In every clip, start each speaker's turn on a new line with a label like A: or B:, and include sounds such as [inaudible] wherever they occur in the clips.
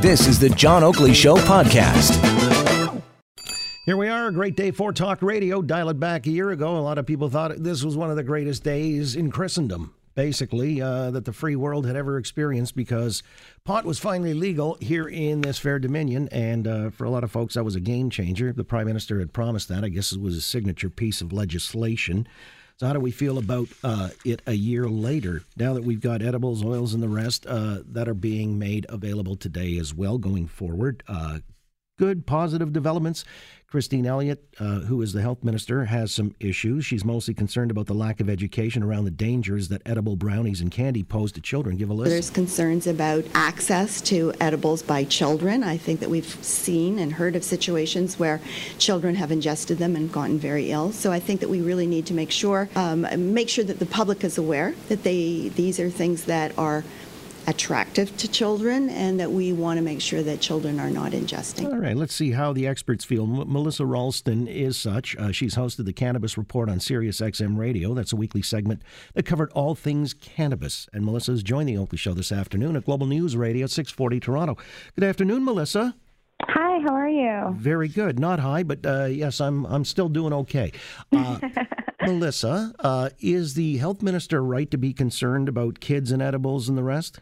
A: This is the John Oakley Show podcast.
B: Here we are, a great day for talk radio. Dial it back a year ago. A lot of people thought this was one of the greatest days in Christendom, basically, uh, that the free world had ever experienced because pot was finally legal here in this fair dominion. And uh, for a lot of folks, that was a game changer. The prime minister had promised that. I guess it was a signature piece of legislation. So, how do we feel about uh, it a year later? Now that we've got edibles, oils, and the rest uh, that are being made available today as well going forward. Uh, good, positive developments. Christine Elliott, uh, who is the health minister, has some issues. She's mostly concerned about the lack of education around the dangers that edible brownies and candy pose to children. Give a list.
C: There's concerns about access to edibles by children. I think that we've seen and heard of situations where children have ingested them and gotten very ill. So I think that we really need to make sure um, make sure that the public is aware that they these are things that are attractive to children and that we want to make sure that children are not ingesting.
B: All right, let's see how the experts feel. M- Melissa Rolston is such. Uh, she's hosted the Cannabis Report on Sirius XM Radio. That's a weekly segment that covered all things cannabis. And Melissa has joined the Oakley Show this afternoon at Global News Radio 640 Toronto. Good afternoon, Melissa.
D: Hi, how are you?
B: Very good. Not high, but uh, yes, I'm I'm still doing okay. Uh, [laughs] Melissa, uh, is the health minister right to be concerned about kids and edibles and the rest?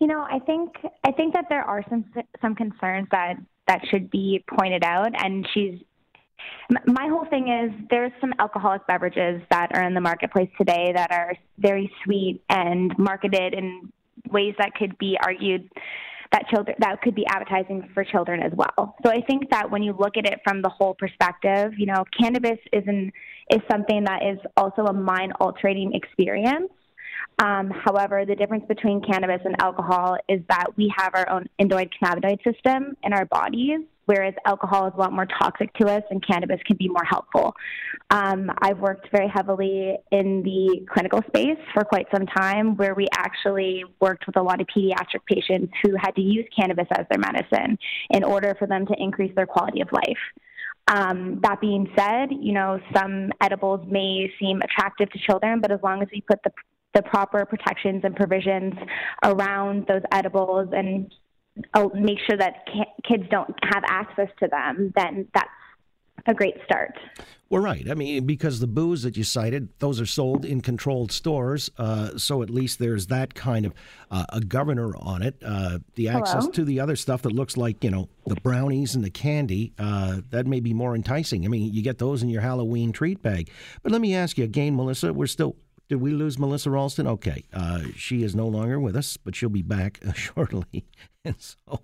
D: You know, I think I think that there are some some concerns that that should be pointed out, and she's. My whole thing is there's some alcoholic beverages that are in the marketplace today that are very sweet and marketed in ways that could be argued that children that could be advertising for children as well. So I think that when you look at it from the whole perspective, you know, cannabis is an, is something that is also a mind altering experience. Um, however, the difference between cannabis and alcohol is that we have our own endoid cannabinoid system in our bodies, whereas alcohol is a lot more toxic to us and cannabis can be more helpful. Um, I've worked very heavily in the clinical space for quite some time, where we actually worked with a lot of pediatric patients who had to use cannabis as their medicine in order for them to increase their quality of life. Um, that being said, you know, some edibles may seem attractive to children, but as long as we put the the proper protections and provisions around those edibles and uh, make sure that kids don't have access to them, then that's a great start.
B: Well, right. I mean, because the booze that you cited, those are sold in controlled stores. Uh, so at least there's that kind of uh, a governor on it. Uh, the access
D: Hello?
B: to the other stuff that looks like, you know, the brownies and the candy, uh, that may be more enticing. I mean, you get those in your Halloween treat bag. But let me ask you again, Melissa, we're still did we lose Melissa Rolston? Okay, uh, she is no longer with us, but she'll be back uh, [laughs] shortly. And so,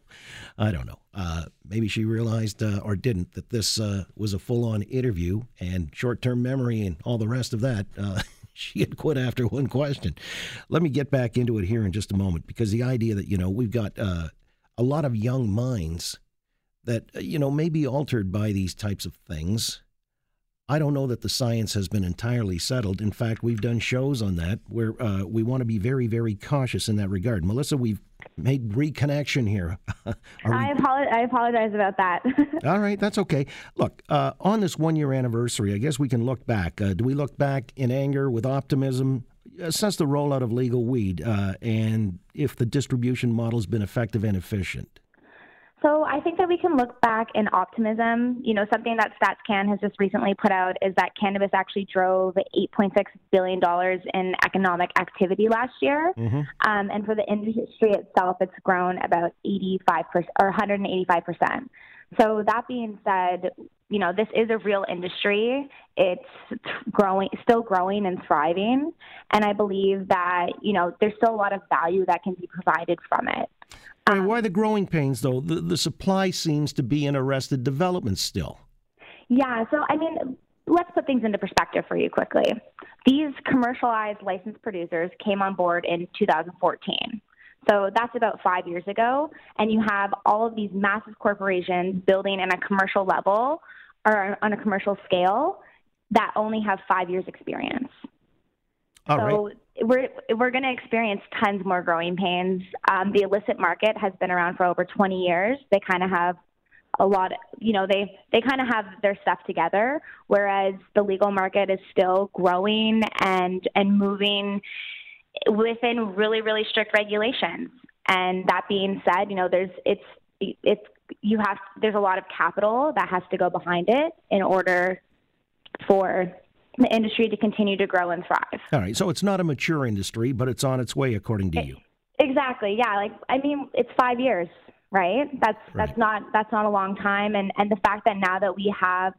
B: I don't know. Uh, maybe she realized uh, or didn't that this uh, was a full-on interview and short-term memory and all the rest of that. Uh, [laughs] she had quit after one question. Let me get back into it here in just a moment because the idea that you know we've got a lot of young minds that you know may be altered by these types of things I don't know that the science has been entirely settled. In fact, we've done shows on that where uh, we want to be very, very cautious in that regard. Melissa, we've made reconnection here. [laughs]
D: I, apologize, I, apologize about that. [laughs]
B: All right, that's okay. Look, uh, on this one year anniversary, I guess we can look back. Uh, do we look back in anger, with optimism? Assess the rollout of legal weed uh, and if the distribution model has been effective and efficient.
D: So I think that we can look back in optimism. You know, something that StatsCan has just recently put out is that cannabis actually drove $8.6 billion in economic activity last year. Mm-hmm. Um, and for the industry itself, it's grown about 85% or 185%. So that being said, you know, this is a real industry. It's growing, still growing and thriving. And I believe that, you know, there's still a lot of value that can be provided from it.
B: Um, why the growing pains, though? The, the supply seems to be in arrested development still.
D: Yeah, so I mean, let's put things into perspective for you quickly. These commercialized licensed producers came on board in 2014. So that's about five years ago. And you have all of these massive corporations building in a commercial level or on a commercial scale that only have five years experience.
B: All
D: so
B: right.
D: We're we're going to experience tons more growing pains. Um, the illicit market has been around for over 20 years. They kind of have a lot. Of, you know, they they kind of have their stuff together, whereas the legal market is still growing and and moving within really really strict regulations. And that being said, you know, there's it's it's you have there's a lot of capital that has to go behind it in order for the industry to continue to grow and thrive.
B: All right, so it's not a mature industry, but it's on its way, according to you.
D: Exactly. Yeah. Like I mean, it's five years, right? That's right. that's not that's not a long time, and and the fact that now that we have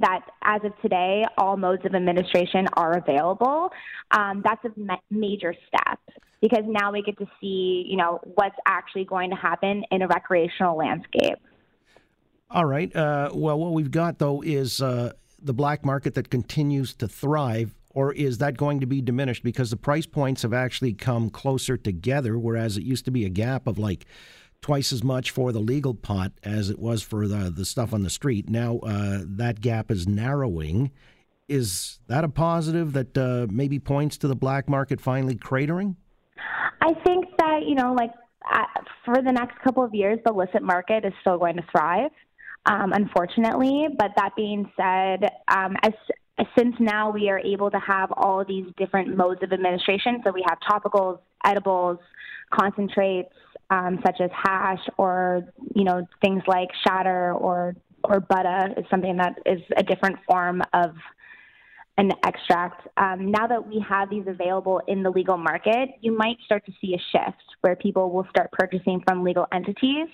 D: that as of today, all modes of administration are available. Um, that's a ma- major step because now we get to see, you know, what's actually going to happen in a recreational landscape.
B: All right. Uh, well, what we've got though is uh, the black market that continues to thrive. Or is that going to be diminished because the price points have actually come closer together, whereas it used to be a gap of like twice as much for the legal pot as it was for the the stuff on the street. Now uh, that gap is narrowing. Is that a positive that uh, maybe points to the black market finally cratering?
D: I think that you know, like uh, for the next couple of years, the illicit market is still going to thrive. Um, unfortunately, but that being said, um, as since now we are able to have all these different modes of administration, so we have topicals, edibles, concentrates, um, such as hash or you know things like shatter or or budder is something that is a different form of an extract. Um, now that we have these available in the legal market, you might start to see a shift where people will start purchasing from legal entities.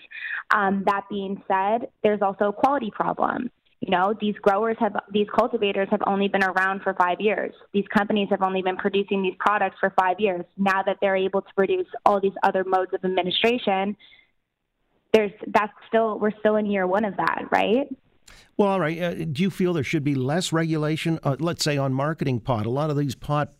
D: Um, that being said, there's also a quality problem. You know, these growers have, these cultivators have only been around for five years. These companies have only been producing these products for five years. Now that they're able to produce all these other modes of administration, there's that's still we're still in year one of that, right?
B: Well, all right. Uh, do you feel there should be less regulation, uh, let's say, on marketing pot? A lot of these pot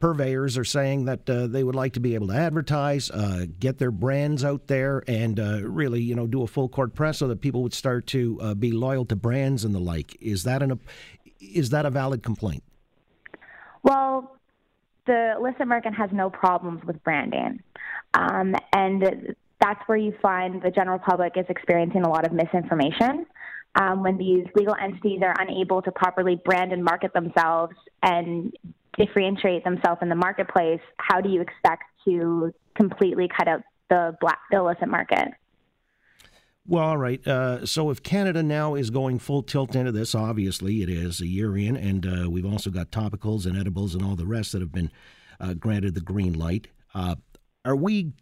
B: purveyors are saying that uh, they would like to be able to advertise, uh, get their brands out there, and uh, really, you know, do a full court press so that people would start to uh, be loyal to brands and the like. Is that an is that a valid complaint?
D: Well, the illicit market has no problems with branding, um, and that's where you find the general public is experiencing a lot of misinformation. Um, when these legal entities are unable to properly brand and market themselves and differentiate themselves in the marketplace, how do you expect to completely cut out the black the illicit market?
B: Well, all right. Uh, so if Canada now is going full tilt into this, obviously it is a year in, and uh, we've also got topicals and edibles and all the rest that have been uh, granted the green light. Uh, are we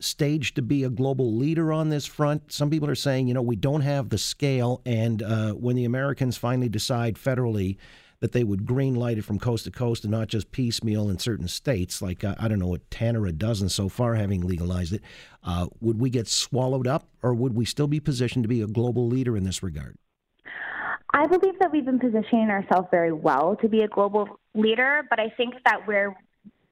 B: staged to be a global leader on this front? Some people are saying, you know, we don't have the scale, and uh, when the Americans finally decide federally that they would green light it from coast to coast and not just piecemeal in certain states, like, uh, I don't know, what, 10 or a dozen so far having legalized it. Uh, would we get swallowed up or would we still be positioned to be a global leader in this regard?
D: I believe that we've been positioning ourselves very well to be a global leader, but I think that where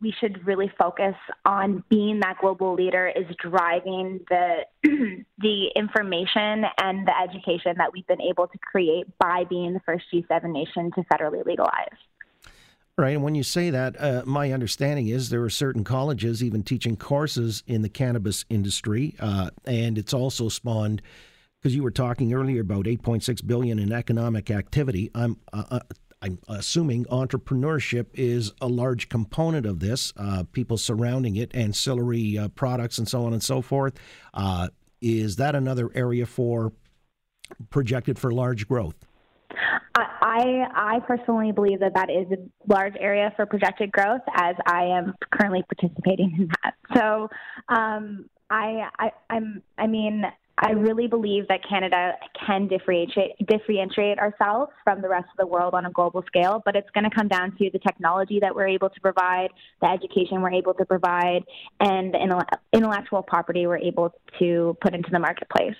D: we should really focus on being that global leader is driving the [clears throat] the information and the education that we've been able to create by being the first G7 nation to federally legalize.
B: Right, and when you say that, uh, my understanding is there are certain colleges even teaching courses in the cannabis industry, uh, and it's also spawned because you were talking earlier about 8.6 billion in economic activity. I'm uh, uh I'm assuming entrepreneurship is a large component of this, uh, people surrounding it, ancillary uh, products, and so on and so forth. Uh, is that another area for projected for large growth?
D: I, I personally believe that that is a large area for projected growth, as I am currently participating in that. So, um, I, I, I'm, I mean, I really believe that Canada can differentiate differentiate ourselves from the rest of the world on a global scale, but it's going to come down to the technology that we're able to provide, the education we're able to provide, and the intellectual property we're able to put into the marketplace.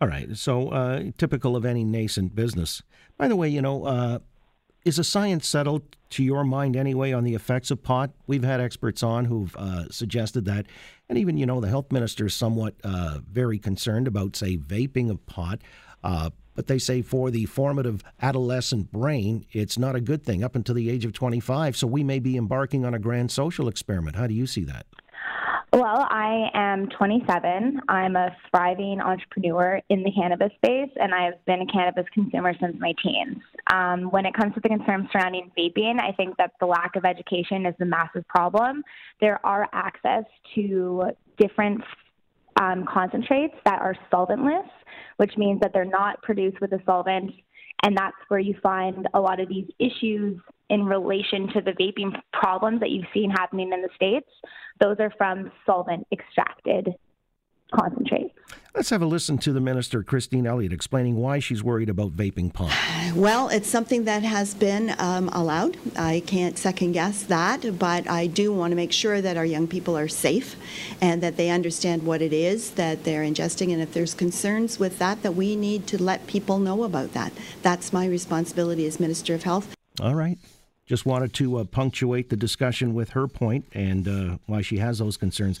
B: All right. So, uh, typical of any nascent business. By the way, you know, uh, is a science settled to your mind anyway on the effects of pot? We've had experts on who've uh, suggested that, and even you know the health minister is somewhat uh, very concerned about say vaping of pot. Uh, but they say for the formative adolescent brain, it's not a good thing up until the age of 25. So we may be embarking on a grand social experiment. How do you see that?
D: Well, I am 27. I'm a thriving entrepreneur in the cannabis space, and I've been a cannabis consumer since my teens. Um, when it comes to the concerns surrounding vaping, I think that the lack of education is the massive problem. There are access to different um, concentrates that are solventless, which means that they're not produced with a solvent and that's where you find a lot of these issues in relation to the vaping problems that you've seen happening in the States. Those are from solvent extracted concentrates.
B: Let's have a listen to the minister, Christine Elliott, explaining why she's worried about vaping pot.
C: Well, it's something that has been um, allowed. I can't second guess that, but I do want to make sure that our young people are safe and that they understand what it is that they're ingesting. And if there's concerns with that, that we need to let people know about that. That's my responsibility as Minister of Health.
B: All right. Just wanted to uh, punctuate the discussion with her point and uh, why she has those concerns.